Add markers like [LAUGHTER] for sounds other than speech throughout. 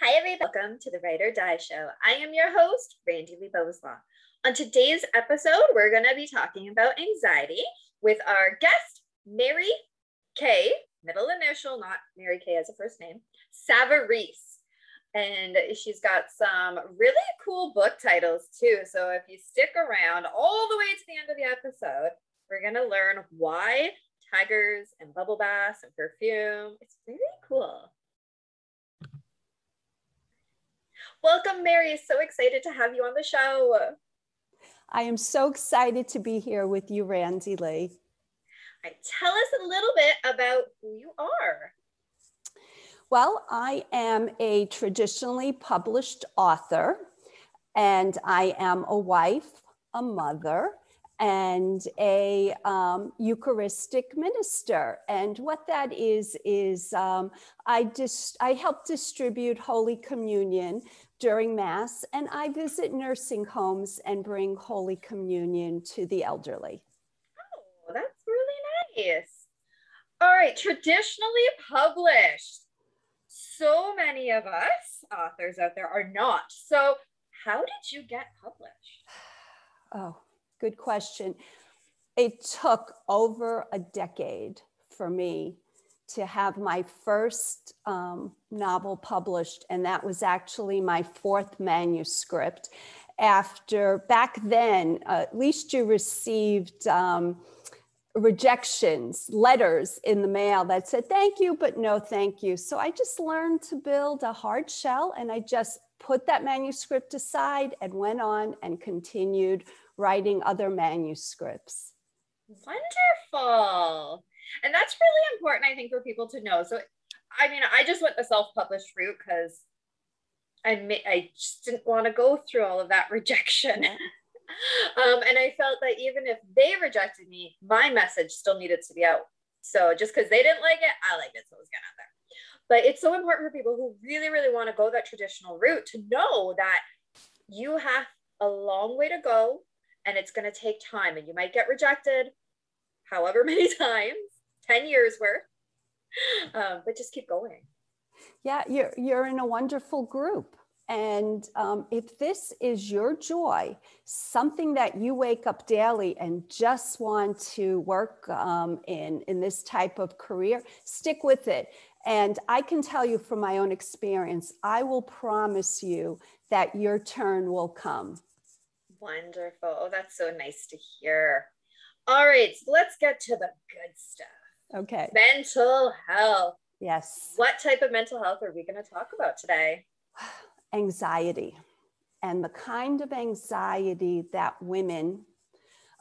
Hi, everybody. Welcome to the Write or Die Show. I am your host, Randy Lee Boslaw. On today's episode, we're going to be talking about anxiety with our guest, Mary K, middle initial, not Mary K as a first name, Savarese. And she's got some really cool book titles too. So if you stick around all the way to the end of the episode, we're going to learn why tigers and bubble baths and perfume. It's very cool. Welcome, Mary. So excited to have you on the show. I am so excited to be here with you, Randy Lee. Right, tell us a little bit about who you are. Well, I am a traditionally published author, and I am a wife, a mother, and a um, Eucharistic minister. And what that is, is um, I, dis- I help distribute Holy Communion during Mass, and I visit nursing homes and bring Holy Communion to the elderly. Oh, that's really nice. All right, traditionally published. So many of us authors out there are not. So, how did you get published? [SIGHS] Oh, good question. It took over a decade for me to have my first um, novel published, and that was actually my fourth manuscript. After back then, uh, at least you received um, rejections, letters in the mail that said thank you, but no thank you. So I just learned to build a hard shell, and I just put that manuscript aside and went on and continued writing other manuscripts. Wonderful. And that's really important, I think, for people to know. So, I mean, I just went the self published route because I, may, I just didn't want to go through all of that [LAUGHS] rejection. [LAUGHS] um, and I felt that even if they rejected me, my message still needed to be out. So just because they didn't like it, I liked it. So it was getting out there. But it's so important for people who really, really want to go that traditional route to know that you have a long way to go and it's going to take time and you might get rejected however [LAUGHS] many times 10 years worth. Um, but just keep going. Yeah, you're, you're in a wonderful group. And um, if this is your joy, something that you wake up daily and just want to work um, in, in this type of career, stick with it. And I can tell you from my own experience, I will promise you that your turn will come. Wonderful. Oh, that's so nice to hear. All right, so let's get to the good stuff. Okay. Mental health. Yes. What type of mental health are we going to talk about today? [SIGHS] Anxiety and the kind of anxiety that women,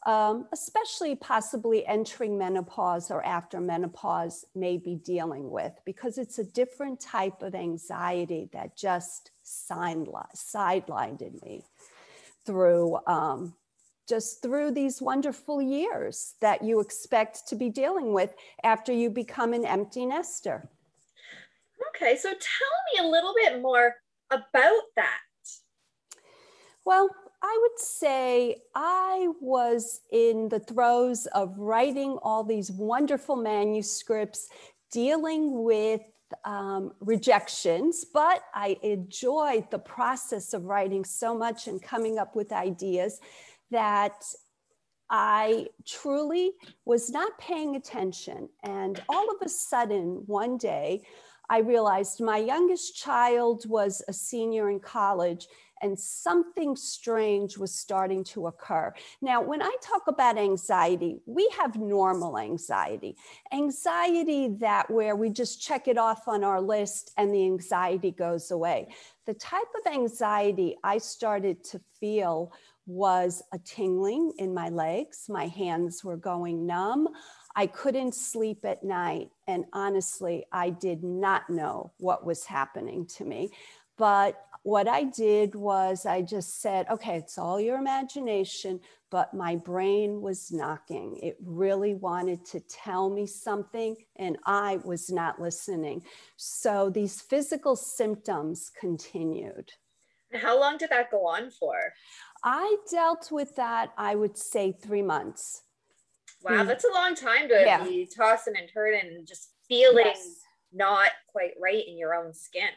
um, especially possibly entering menopause or after menopause, may be dealing with because it's a different type of anxiety that just sidelined in me through um, just through these wonderful years that you expect to be dealing with after you become an empty nester. Okay, so tell me a little bit more about that. Well, I would say I was in the throes of writing all these wonderful manuscripts, dealing with um, rejections, but I enjoyed the process of writing so much and coming up with ideas that I truly was not paying attention. And all of a sudden, one day, I realized my youngest child was a senior in college and something strange was starting to occur. Now, when I talk about anxiety, we have normal anxiety, anxiety that where we just check it off on our list and the anxiety goes away. The type of anxiety I started to feel was a tingling in my legs. My hands were going numb. I couldn't sleep at night. And honestly, I did not know what was happening to me. But what I did was I just said, okay, it's all your imagination, but my brain was knocking. It really wanted to tell me something, and I was not listening. So these physical symptoms continued. How long did that go on for? I dealt with that, I would say three months. Wow, hmm. that's a long time to yeah. be tossing and turning and just feeling yes. not quite right in your own skin.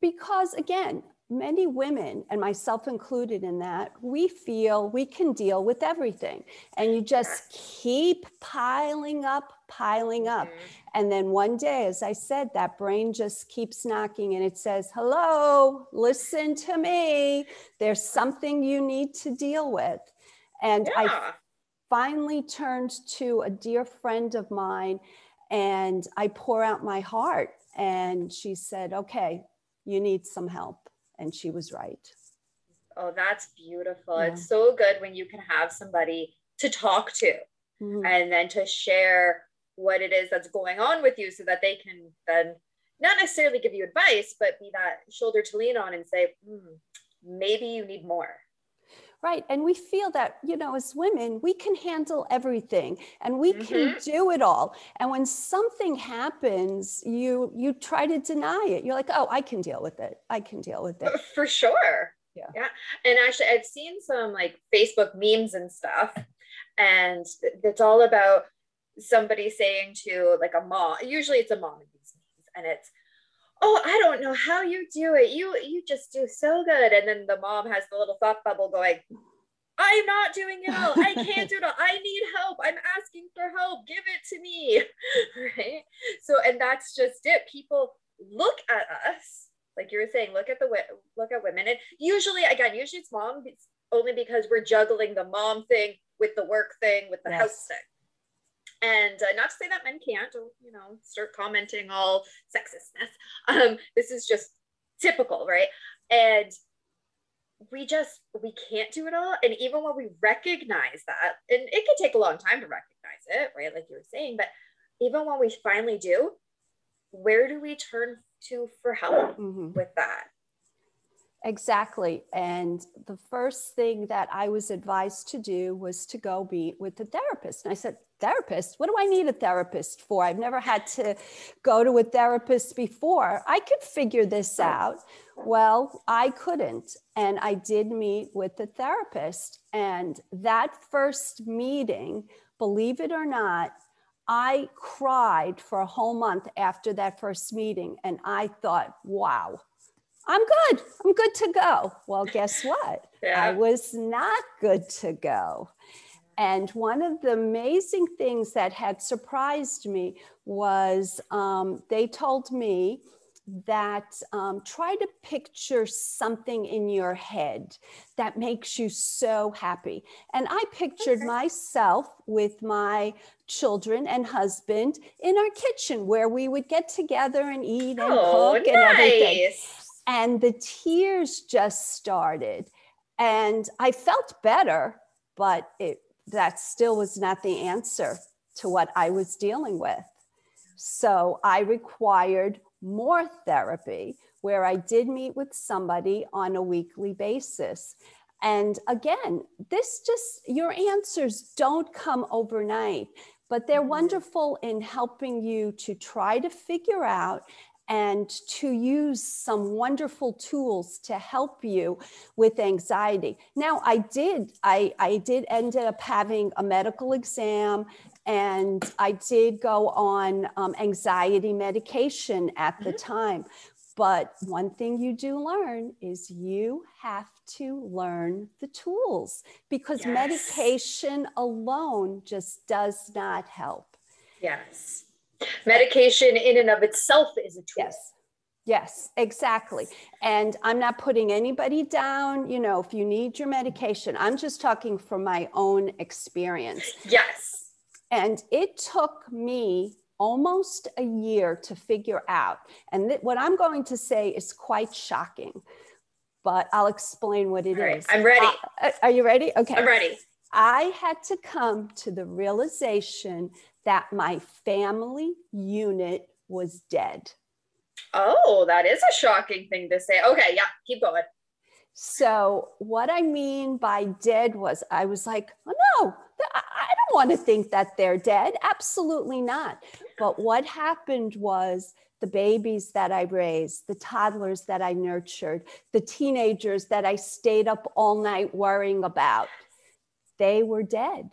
because again, many women, and myself included in that, we feel we can deal with everything. And you just keep piling up, piling up. Mhm. And then one day, as I said, that brain just keeps knocking and it says, Hello, listen to me. There's something you need to deal with. And I finally turned to a dear friend of mine and I pour out my heart. And she said, Okay, you need some help. And she was right. Oh, that's beautiful. Yeah. It's so good when you can have somebody to talk to Mhm. and then to share what it is that's going on with you so that they can then not necessarily give you advice, but be that shoulder to lean on and say, hmm, maybe you need more. Right. And we feel that, you know, as women, we can handle everything and we can do it all. And when something happens, you you try to deny it. You're like, oh, I can deal with it. I can deal with it. [LAUGHS] For sure. Yeah. Yeah. And actually, I've seen some like Facebook memes and stuff, and it's all about somebody saying to like a mom, usually it's a mom in these memes, and it's, oh, I don't know how you do it. You you just do so good. And then the mom has the little thought bubble going, I'm not doing it all. I can't do it all. I need help. I'm asking for help. Give it to me. [LAUGHS] right. So, and that's just it. People look at us, like you were saying, look at the look at women. And usually, again, usually it's mom it's only because we're juggling the mom thing with the work thing, with the Yes. house thing. And uh, not to say that men can't, or, you know, start commenting all sexistness. [LAUGHS] Um, this is just typical, right? And we just we can't do it all and even when we recognize that and it can take a long time to recognize it right like you were saying but even when we finally do where do we turn to for help Mhm. with that Exactly. And the first thing that I was advised to do was to go meet with the therapist. And I said, Therapist? What do I need a therapist for? I've never had to go to a therapist before. I could figure this out. Well, I couldn't. And I did meet with the therapist. And that first meeting, believe it or not, I cried for a whole month after that first meeting. And I thought, wow, I'm good. I'm good to go. Well, guess what? I was not good to go. And one of the amazing things that had surprised me was um, they told me that um, try to picture something in your head that makes you so happy. And I pictured Okay. myself with my children and husband in our kitchen where we would get together and eat and oh cook and everything nice and the tears just started. And i felt better but it that still was not the answer to what i was dealing with. So i required more therapy where i did meet with somebody on a weekly basis. And again this just your answers don't come overnight but they're Mhm. wonderful in helping you to try to figure out and to use some wonderful tools to help you with anxiety. Now, I did, I, I did end up having a medical exam and I did go on um, anxiety medication at the Mhm. time. But one thing you do learn is you have to learn the tools because Yes. medication alone just does not help. yes medication in and of itself is a tool Yes. Yes, exactly. And I'm not putting anybody down, you know, if you need your medication, I'm just talking from my own experience. yes And it took me almost a year to figure out. And th- what I'm going to say is quite shocking, but I'll explain what it is. All right, I'm ready. Uh, are you ready? Okay. i'm ready I had to come to the realization that my family unit was dead. oh that is a shocking thing to say okay yeah keep going So, what I mean by dead was I was like, oh, no, I I don't want to think that they're dead. Absolutely not. But what happened was the babies that I raised, the toddlers that I nurtured, the teenagers that I stayed up all night worrying about, they were dead.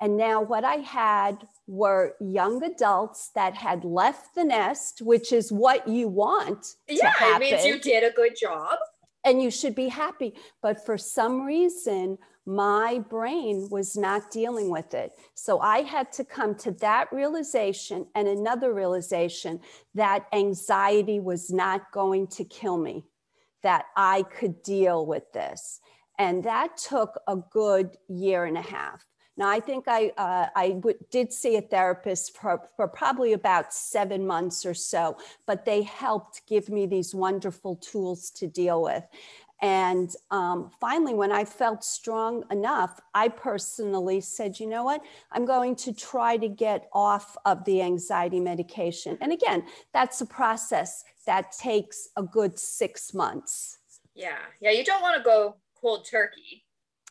And now what I had were young adults that had left the nest, which is what you want. Yeah, it means you did a good job. And you should be happy. But for some reason, my brain was not dealing with it. So I had to come to that realization and another realization that anxiety was not going to kill me, that I could deal with this. And that took a good year and a half. Now, I think I, uh, I w- did see a therapist for, for probably about seven months or so, but they helped give me these wonderful tools to deal with. And um, finally, when I felt strong enough, I personally said, you know what? I'm going to try to get off of the anxiety medication. And again, that's a process that takes a good six months. Yeah. Yeah. You don't want to go cold turkey.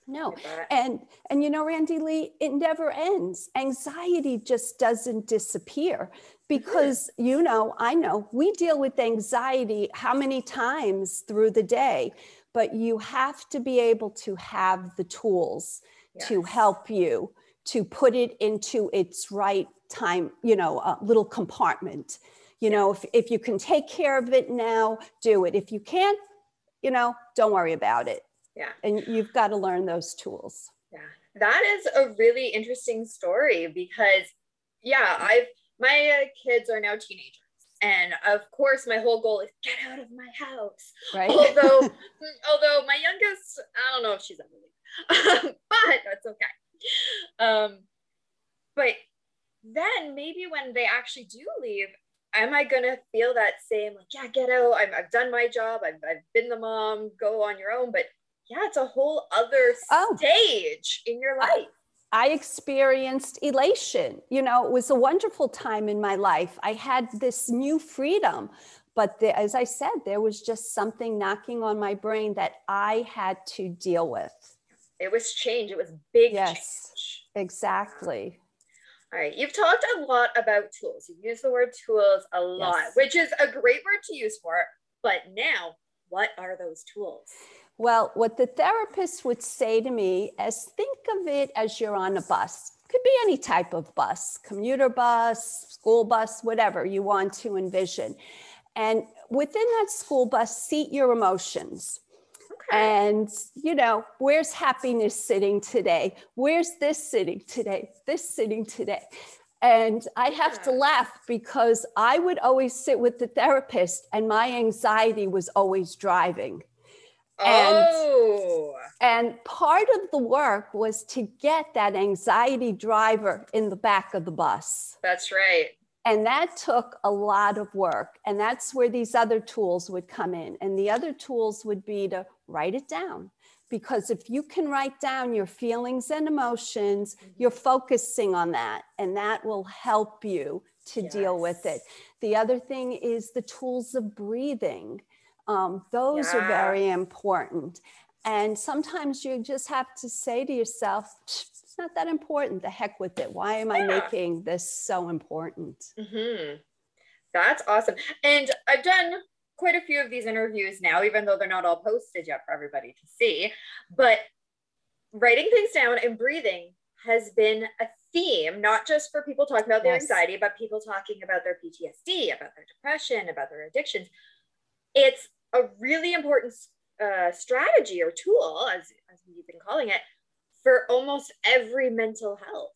No. And and you know, Randy Lee, it never ends. Anxiety just doesn't disappear because [LAUGHS] you know, I know we deal with anxiety how many times through the day but you have to be able to have the tools yes. to help you to put it into its right time, you know, a little compartment. You know, if, if you can take care of it now, do it. If you can't, you know, don't worry about it. Yeah. And you've got to learn those tools. Yeah. That is a really interesting story because, yeah, I've, my uh, kids are now teenagers and of course my whole goal is get out of my house right although [LAUGHS] although my youngest i don't know if she's ever leaving [LAUGHS] but that's okay um but then maybe when they actually do leave am i gonna feel that same like yeah get out I've, I've done my job I've, I've been the mom go on your own but yeah it's a whole other oh. stage in your life I experienced elation. You know, it was a wonderful time in my life. I had this new freedom. But the, as I said, there was just something knocking on my brain that I had to deal with. It was change. It was big yes, change. Exactly. All right. You've talked a lot about tools. You've used the word tools a lot, yes. which is a great word to use for it. But now, what are those tools? Well, what the therapist would say to me is think of it as you're on a bus. Could be any type of bus, commuter bus, school bus, whatever you want to envision. And within that school bus, seat your emotions. Okay. And, you know, where's happiness sitting today? Where's this sitting today? This sitting today? And I have to laugh because I would always sit with the therapist and my anxiety was always driving. And, oh. and part of the work was to get that anxiety driver in the back of the bus. That's right. And that took a lot of work. And that's where these other tools would come in. And the other tools would be to write it down. Because if you can write down your feelings and emotions, mm-hmm. you're focusing on that, and that will help you to yes. deal with it. The other thing is the tools of breathing um, those yeah. are very important. And sometimes you just have to say to yourself, it's not that important. The heck with it. Why am I making this so important? Mm-hmm. That's awesome. And I've done quite a few of these interviews now, even though they're not all posted yet for everybody to see. But writing things down and breathing has been a theme, not just for people talking about their yes. anxiety, but people talking about their PTSD, about their depression, about their addictions. It's a really important uh, strategy or tool, as, as we've been calling it, for almost every mental health.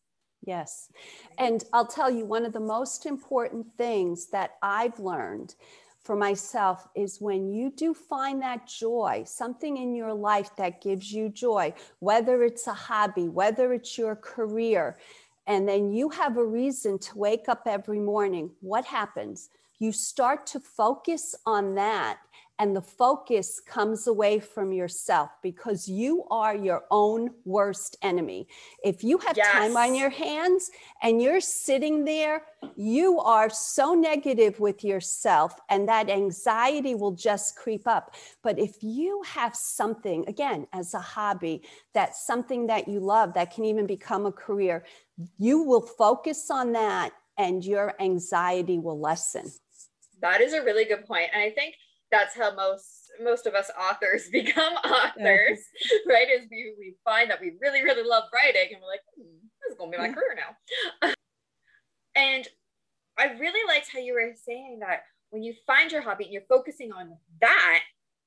Yes. And I'll tell you, one of the most important things that I've learned for myself is when you do find that joy, something in your life that gives you joy, whether it's a hobby, whether it's your career, and then you have a reason to wake up every morning, what happens? You start to focus on that and the focus comes away from yourself because you are your own worst enemy. If you have yes. time on your hands and you're sitting there, you are so negative with yourself, and that anxiety will just creep up. But if you have something, again, as a hobby, that's something that you love, that can even become a career, you will focus on that and your anxiety will lessen. That is a really good point. And I think that's how most most of us authors [LAUGHS] become authors, yeah. right? Is we, we find that we really, really love writing and we're like, hmm, this is gonna be my career now. [LAUGHS] and I really liked how you were saying that when you find your hobby and you're focusing on that,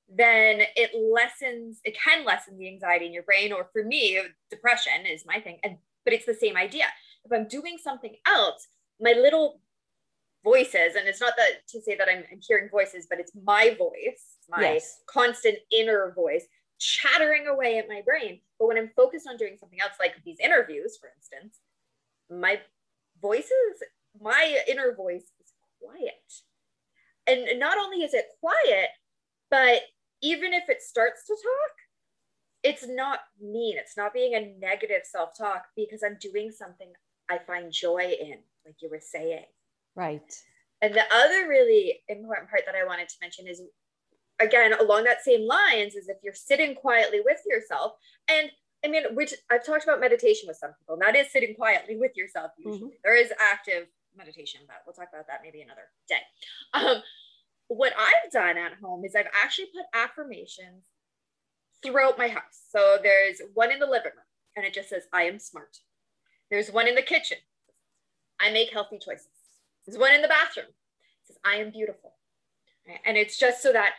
then it lessens, it can lessen the anxiety in your brain. Or for me, depression is my thing. And but it's the same idea. If I'm doing something else, my little voices, and it's not that to say that I'm, I'm hearing voices, but it's my voice, my yes. constant inner voice chattering away at my brain. But when I'm focused on doing something else, like these interviews, for instance, my voices, my inner voice is quiet. And not only is it quiet, but even if it starts to talk, it's not mean. It's not being a negative self talk because I'm doing something I find joy in, like you were saying. Right. And the other really important part that I wanted to mention is again, along that same lines, is if you're sitting quietly with yourself. And I mean, which I've talked about meditation with some people, and that is sitting quietly with yourself usually. Mm-hmm. There is active meditation, but we'll talk about that maybe another day. Um, what I've done at home is I've actually put affirmations throughout my house. So there's one in the living room and it just says, I am smart. There's one in the kitchen. I make healthy choices. There's one in the bathroom. It says, I am beautiful. And it's just so that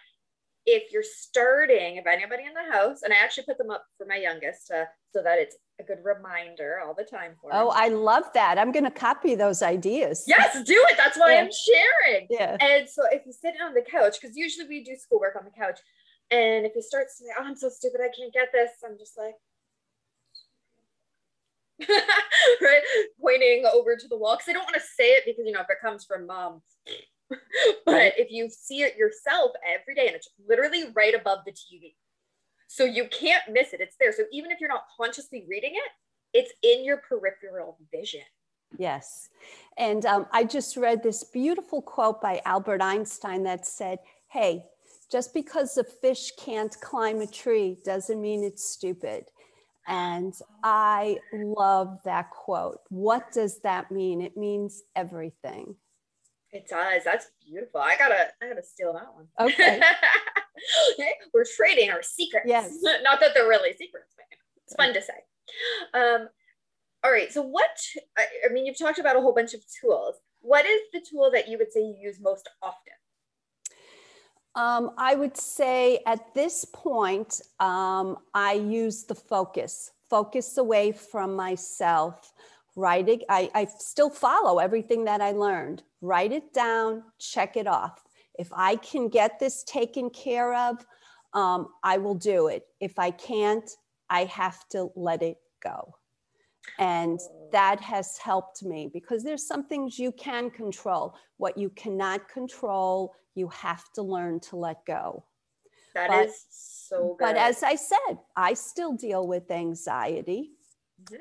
if you're starting, if anybody in the house, and I actually put them up for my youngest uh, so that it's a good reminder all the time for Oh, him. I love that. I'm going to copy those ideas. Yes, do it. That's why yeah. I'm sharing. Yeah. And so if you sit on the couch, because usually we do schoolwork on the couch, and if you start to say, oh, I'm so stupid, I can't get this, I'm just like, [LAUGHS] right? Pointing over to the wall. Because I don't want to say it because, you know, if it comes from mom. [LAUGHS] but if you see it yourself every day and it's literally right above the TV. So you can't miss it. It's there. So even if you're not consciously reading it, it's in your peripheral vision. Yes. And um, I just read this beautiful quote by Albert Einstein that said, Hey, just because a fish can't climb a tree doesn't mean it's stupid. And I love that quote. What does that mean? It means everything. It does. That's beautiful. I gotta, I gotta steal that one. Okay. [LAUGHS] We're trading our secrets. Yes. [LAUGHS] Not that they're really secrets, but it's fun to say. Um, all right. So, what? I, I mean, you've talked about a whole bunch of tools. What is the tool that you would say you use most often? Um, I would say at this point, um, I use the focus, focus away from myself. Write it. I, I still follow everything that I learned. Write it down, check it off. If I can get this taken care of, um, I will do it. If I can't, I have to let it go. And that has helped me because there's some things you can control. What you cannot control, you have to learn to let go. That but, is so good. But as I said, I still deal with anxiety. Mm-hmm.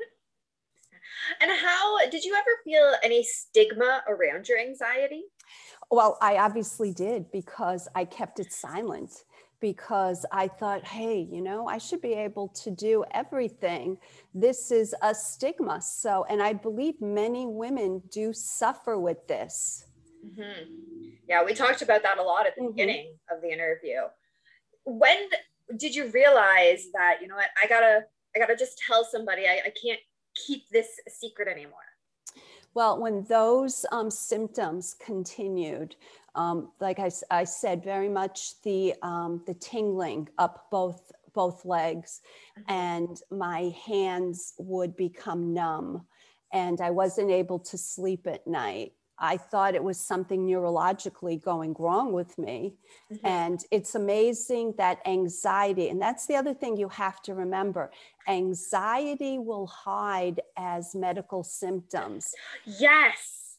And how did you ever feel any stigma around your anxiety? Well, I obviously did because I kept it silent because I thought, hey, you know, I should be able to do everything. This is a stigma. So, and I believe many women do suffer with this. Mm-hmm. Yeah, we talked about that a lot at the mm-hmm. beginning of the interview. When did you realize that, you know what, I gotta, I gotta just tell somebody I, I can't keep this a secret anymore? Well, when those um, symptoms continued, um, like I, I, said, very much the um, the tingling up both both legs, mm-hmm. and my hands would become numb, and I wasn't able to sleep at night. I thought it was something neurologically going wrong with me. Mm-hmm. And it's amazing that anxiety, and that's the other thing you have to remember anxiety will hide as medical symptoms. Yes.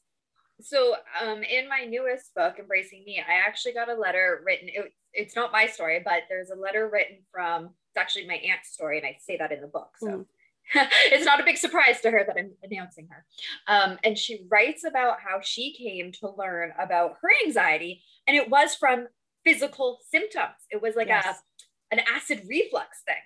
So, um, in my newest book, Embracing Me, I actually got a letter written. It, it's not my story, but there's a letter written from, it's actually my aunt's story, and I say that in the book. So, mm [LAUGHS] it's not a big surprise to her that I'm announcing her. Um, and she writes about how she came to learn about her anxiety, and it was from physical symptoms. It was like yes. a an acid reflux thing.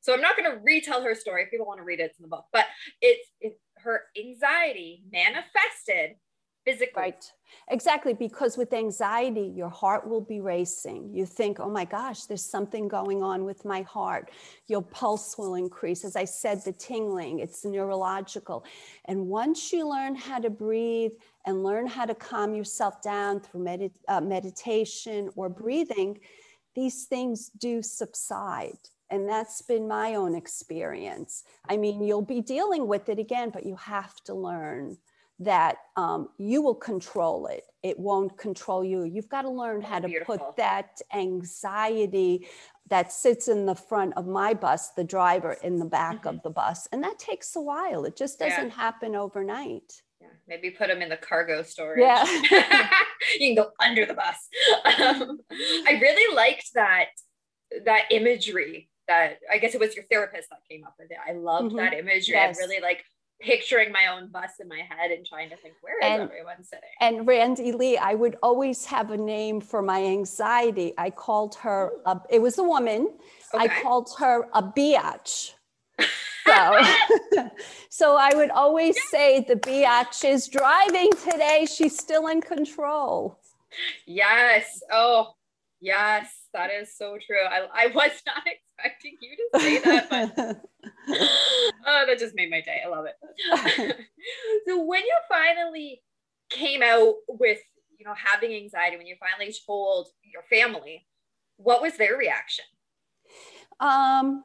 So I'm not going to retell her story. If people want to read it, it's in the book. But it's it, her anxiety manifested physically. Right. Exactly. Because with anxiety, your heart will be racing. You think, oh my gosh, there's something going on with my heart. Your pulse will increase. As I said, the tingling, it's neurological. And once you learn how to breathe and learn how to calm yourself down through med- uh, meditation or breathing, these things do subside. And that's been my own experience. I mean, you'll be dealing with it again, but you have to learn that um, you will control it. It won't control you. You've got to learn how to Beautiful. put that anxiety that sits in the front of my bus, the driver in the back Mhm. of the bus. And that takes a while. It just doesn't happen overnight. Yeah, maybe put them in the cargo storage. Yeah. [LAUGHS] you can go under the bus. Um, I really liked that that imagery that I guess it was your therapist that came up with it. I loved Mhm. that imagery. Yes. I'm really like picturing my own bus in my head and trying to think where is And- everyone sitting? And Randy Lee, I would always have a name for my anxiety. I called her, a, it was a woman. I called her a biatch. [LAUGHS] So, [LAUGHS] so I would always say the biatch is driving today. She's still in control. Yes. Oh, yes. That is so true. I, I was [LAUGHS] not expecting you to say that, but [LAUGHS] oh, that just made my day. I love it. [LAUGHS] so when you finally came out with, you know, having anxiety, when you finally told your family, what was their reaction? um,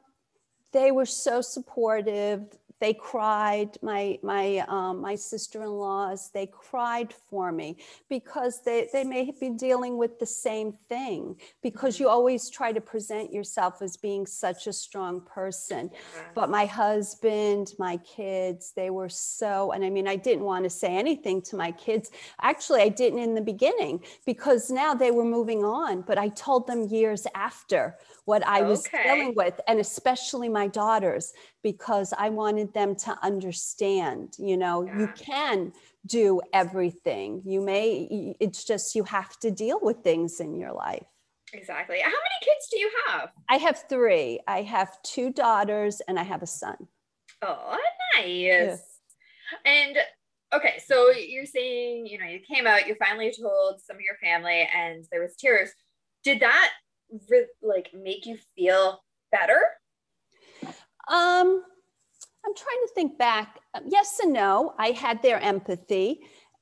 they were so supportive. They cried. My my um, my sister-in-laws they cried for me because they they may have been dealing with the same thing. Because you always try to present yourself as being such a strong person. But my husband, my kids, they were so, and I mean, I didn't want to say anything to my kids. Actually, I didn't in the beginning because now they were moving on. But I told them years after what I was Okay. dealing with, and especially my daughters, because I wanted them to understand, you know, you can do everything. You may, it's just you have to deal with things in your life. Exactly. How many kids do you have? I have three. I have two daughters and I have a son. Oh, nice. And okay, so you're saying, you know, you came out, you finally told some of your family, and there was tears. Did that re- like make you feel better? Um, I'm trying to think back. Um, Yes and no. I had their empathy,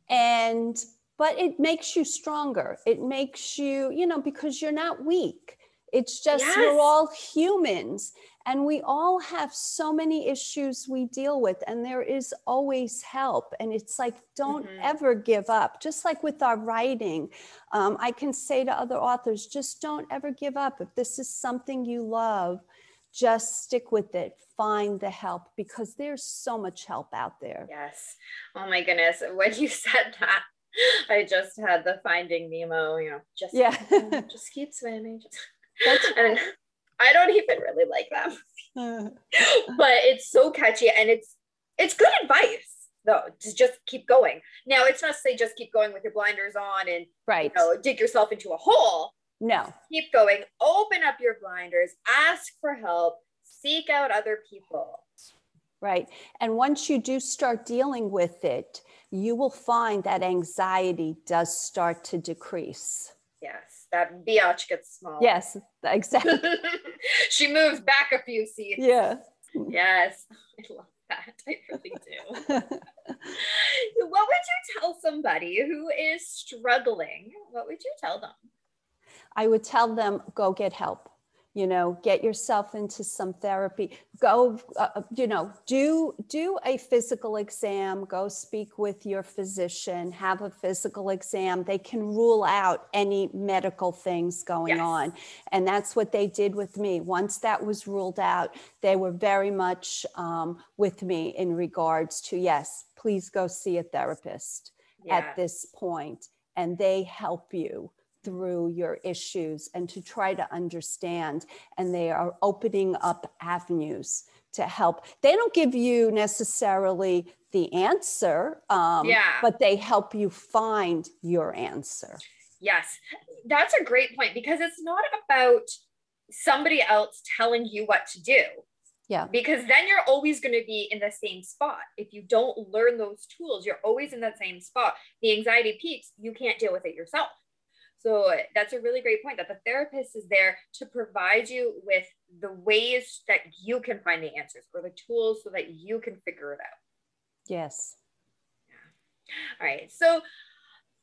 and but it makes you stronger. It makes you, you know, because you're not weak. It's just Yes. we're all humans, and we all have so many issues we deal with, and there is always help. And it's like, don't Mhm. ever give up. Just like with our writing, um, I can say to other authors, just don't ever give up. If this is something you love, just stick with it find the help because there's so much help out there Yes. Oh my goodness. When you [LAUGHS] said that, I just had the Finding Nemo, you know, just Yeah. [LAUGHS] just keep swimming. [LAUGHS] Just... And I don't even really like them. but it's so catchy and it's it's good advice though to just keep going. Now it's not to say just keep going with your blinders on and right you know dig yourself into a hole. No Keep going. Open up your blinders. Ask for help. Seek out other people. right and once you do start dealing with it you will find that anxiety does start to decrease Yes, that biatch gets small. yes exactly [LAUGHS] she moves back a few seats. yeah Yes, [LAUGHS] I love that. I really do. [LAUGHS] what would you tell somebody who is struggling? What would you tell them? I would tell them go get help. You know, get yourself into some therapy. Go, uh, you know, do do a physical exam. Go speak with your physician. Have a physical exam. They can rule out any medical things going Yes. on, and that's what they did with me. Once that was ruled out, they were very much um, with me in regards to yes, please go see a therapist Yeah. at this point and they help you through your issues and to try to understand and they are opening up avenues to help they don't give you necessarily the answer um, Yeah. but they help you find your answer Yes, that's a great point because it's not about somebody else telling you what to do. Yeah. Because then you're always going to be in the same spot. If you don't learn those tools, you're always in that same spot. The anxiety peaks, you can't deal with it yourself. So that's a really great point that the therapist is there to provide you with the ways that you can find the answers or the tools so that you can figure it out. Yes. All right. So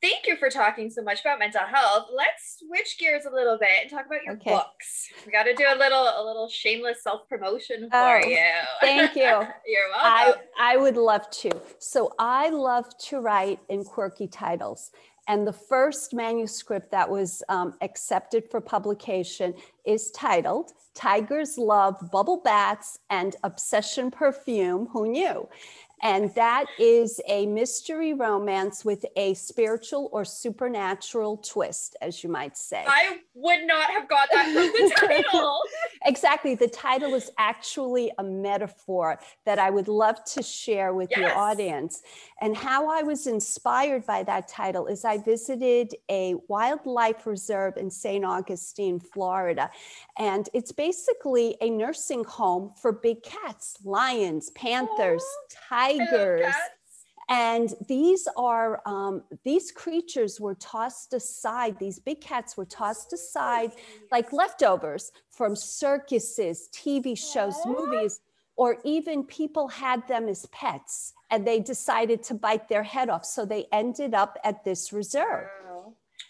thank you for talking so much about mental health. Let's switch gears a little bit and talk about your okay. books. We got to do a little a little shameless self promotion oh, for oh, you. Thank you. [LAUGHS] You're welcome. I, I would love to. So I love to write in quirky titles. And the first manuscript that was um, accepted for publication is titled Tigers Love Bubble Baths and Obsession Perfume. Who knew? And that is a mystery romance with a spiritual or supernatural twist, as you might say. I would not have got that from the [LAUGHS] title. exactly. The title is actually a metaphor that I would love to share with yes. your audience. And how I was inspired by that title is I visited a wildlife reserve in St. Augustine, Florida. And it's basically a nursing home for big cats, lions, panthers, tigers tigers. And these are, um, these creatures were tossed aside, these big cats were tossed aside like leftovers from circuses, TV shows, movies, or even people had them as pets and they decided to bite their head off. So they ended up at this reserve.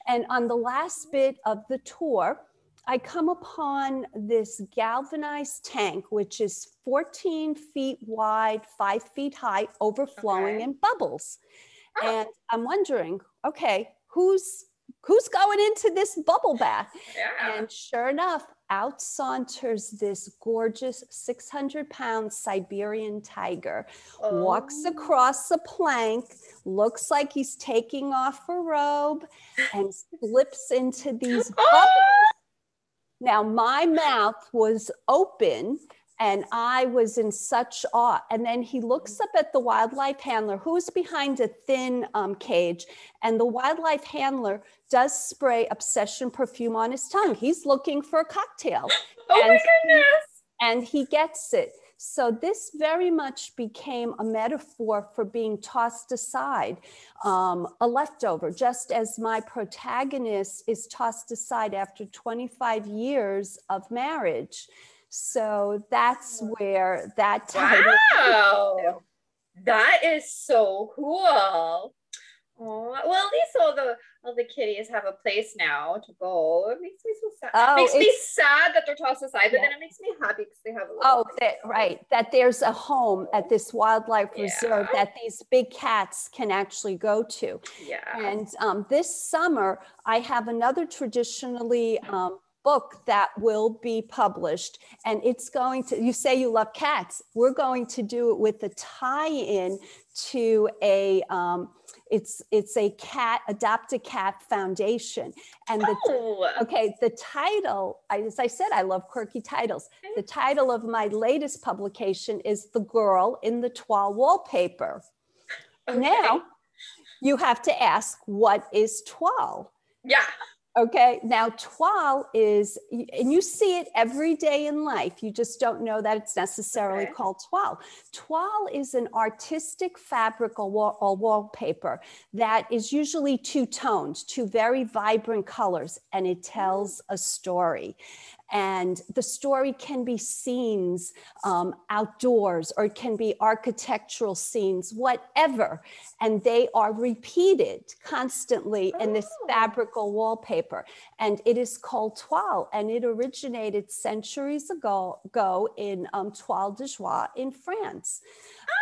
And on the last bit of the tour, I come upon this galvanized tank, which is 14 feet wide, five feet high, overflowing okay. in bubbles. Oh. And I'm wondering, okay, who's who's going into this bubble bath? Yeah. And sure enough, out saunters this gorgeous 600 pound Siberian tiger, oh. walks across a plank, looks like he's taking off a robe, and slips into these [GASPS] oh! bubbles. Now, my mouth was open and I was in such awe. And then he looks up at the wildlife handler who's behind a thin um, cage, and the wildlife handler does spray obsession perfume on his tongue. He's looking for a cocktail. Oh and, my goodness. And he gets it. So this very much became a metaphor for being tossed aside, um, a leftover, just as my protagonist is tossed aside after 25 years of marriage. So that's where that title. Wow. That is so cool. Oh, well, at least all the all the kitties have a place now to go. It makes me so sad. Oh, it makes me sad that they're tossed aside, but yeah. then it makes me happy because they have a oh, that, right. That there's a home at this wildlife yeah. reserve that these big cats can actually go to. Yeah. And um, this summer, I have another traditionally um, book that will be published and it's going to you say you love cats we're going to do it with a tie-in to a um, it's it's a cat adopt a cat foundation. And the oh. okay the title as i said i love quirky titles. The title of my latest publication is the girl in the toile wallpaper. Okay. now you have to ask what is toile yeah Okay, now toile is, and you see it every day in life. You just don't know that it's necessarily okay. called toile. Toile is an artistic fabric or, wall, or wallpaper that is usually two toned, two very vibrant colors, and it tells a story. And the story can be scenes um, outdoors or it can be architectural scenes, whatever. And they are repeated constantly in this oh. fabrical wallpaper. And it is called toile. And it originated centuries ago, ago in um, Toile de Jouy in France.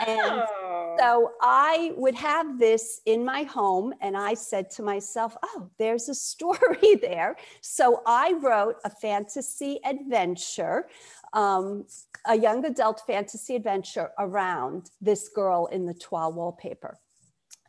And oh. so I would have this in my home, and I said to myself, Oh, there's a story [LAUGHS] there. So I wrote a fantasy adventure, um, a young adult fantasy adventure around this girl in the toile wallpaper.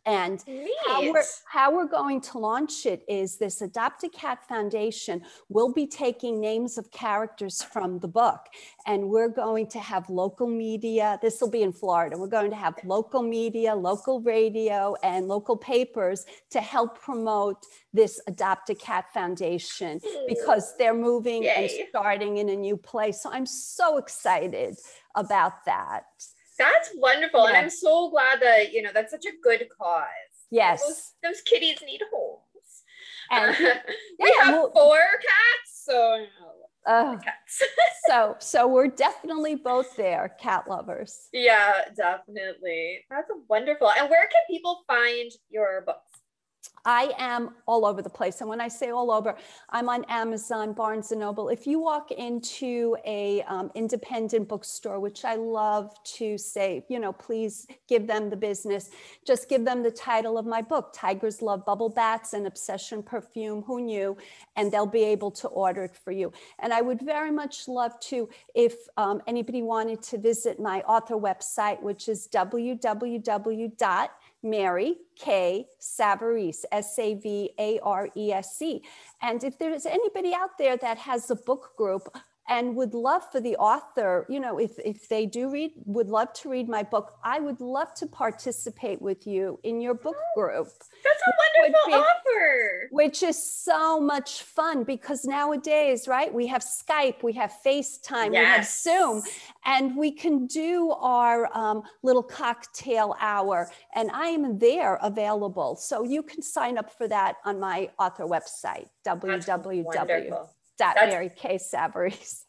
And how we're, how we're going to launch it is this Adopt a Cat Foundation will be taking names of characters from the book, and we're going to have local media. This will be in Florida. We're going to have local media, local radio, and local papers to help promote this Adopt a Cat Foundation because they're moving Yay. and starting in a new place. So I'm so excited about that. That's wonderful. Yeah. And I'm so glad that, you know, that's such a good cause. Yes. Those, those kitties need homes. And, uh, [LAUGHS] we yeah, have well, four cats. So, uh, cats. [LAUGHS] so, so we're definitely both there, cat lovers. Yeah, definitely. That's wonderful. And where can people find your books? I am all over the place. And when I say all over, I'm on Amazon, Barnes and Noble. If you walk into a um, independent bookstore, which I love to say, you know, please give them the business. Just give them the title of my book, Tigers Love Bubble Baths and Obsession Perfume. Who knew? And they'll be able to order it for you. And I would very much love to, if um, anybody wanted to visit my author website, which is www Mary K. Savarese, S A V A R E S C. And if there's anybody out there that has a book group, and would love for the author, you know, if, if they do read, would love to read my book, I would love to participate with you in your book group. That's a wonderful be, offer. Which is so much fun because nowadays, right, we have Skype, we have FaceTime, yes. we have Zoom, and we can do our um, little cocktail hour. And I am there available. So you can sign up for that on my author website, www dot Mary K. Savarese.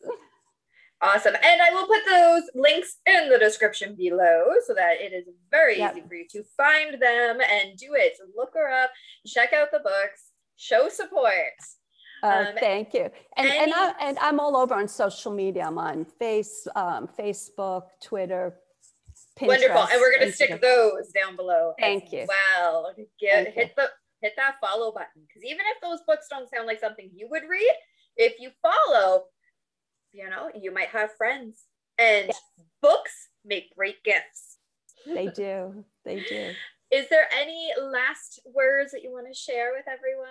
Awesome. And I will put those links in the description below so that it is very yep. easy for you to find them and do it. So look her up, check out the books, show support. Uh, um, thank you. And, any, and, I, and I'm all over on social media. I'm on face, um, Facebook, Twitter, Pinterest. Wonderful. And we're going to stick those down below. Thank you. Well, get, hit the hit that follow button because even if those books don't sound like something you would read, if you follow, you know, you might have friends. And yes. books make great gifts. They [LAUGHS] do. They do. Is there any last words that you want to share with everyone?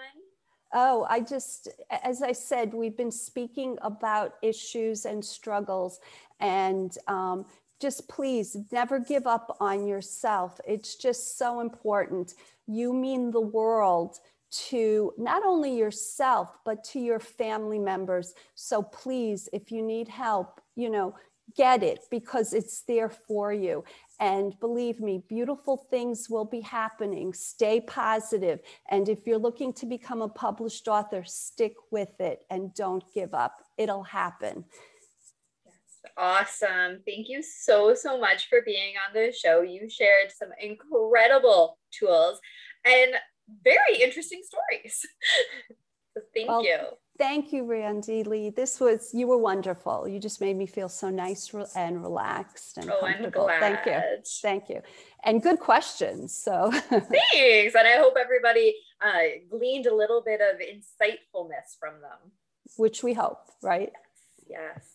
Oh, I just, as I said, we've been speaking about issues and struggles, and um, just please never give up on yourself. It's just so important. You mean the world to not only yourself, but to your family members. So please, if you need help, you know, get it because it's there for you. And believe me, beautiful things will be happening. Stay. And if you're looking to become a published author, stick with it and don't give up. It'll happen. Awesome. Thank you so, so much for being on the show. You shared some incredible tools. And very interesting stories. [LAUGHS] so thank well, you. Thank you, Randy Lee. This was, you were wonderful. You just made me feel so nice and relaxed and oh, comfortable. Thank you. Thank you. And good questions. So [LAUGHS] thanks. And I hope everybody uh, gleaned a little bit of insightfulness from them. Which we hope, right? Yes. yes.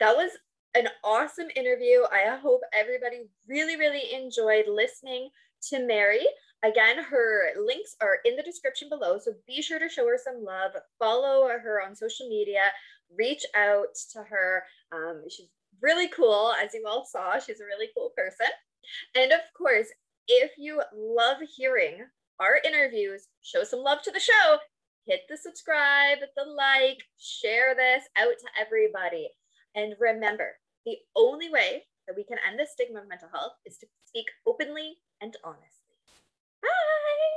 That was an awesome interview. I hope everybody really, really enjoyed listening to Mary. Again, her links are in the description below. So be sure to show her some love, follow her on social media, reach out to her. Um, she's really cool, as you all saw. She's a really cool person. And of course, if you love hearing our interviews, show some love to the show. Hit the subscribe, the like, share this out to everybody. And remember, the only way that we can end the stigma of mental health is to speak openly and honestly. Bye.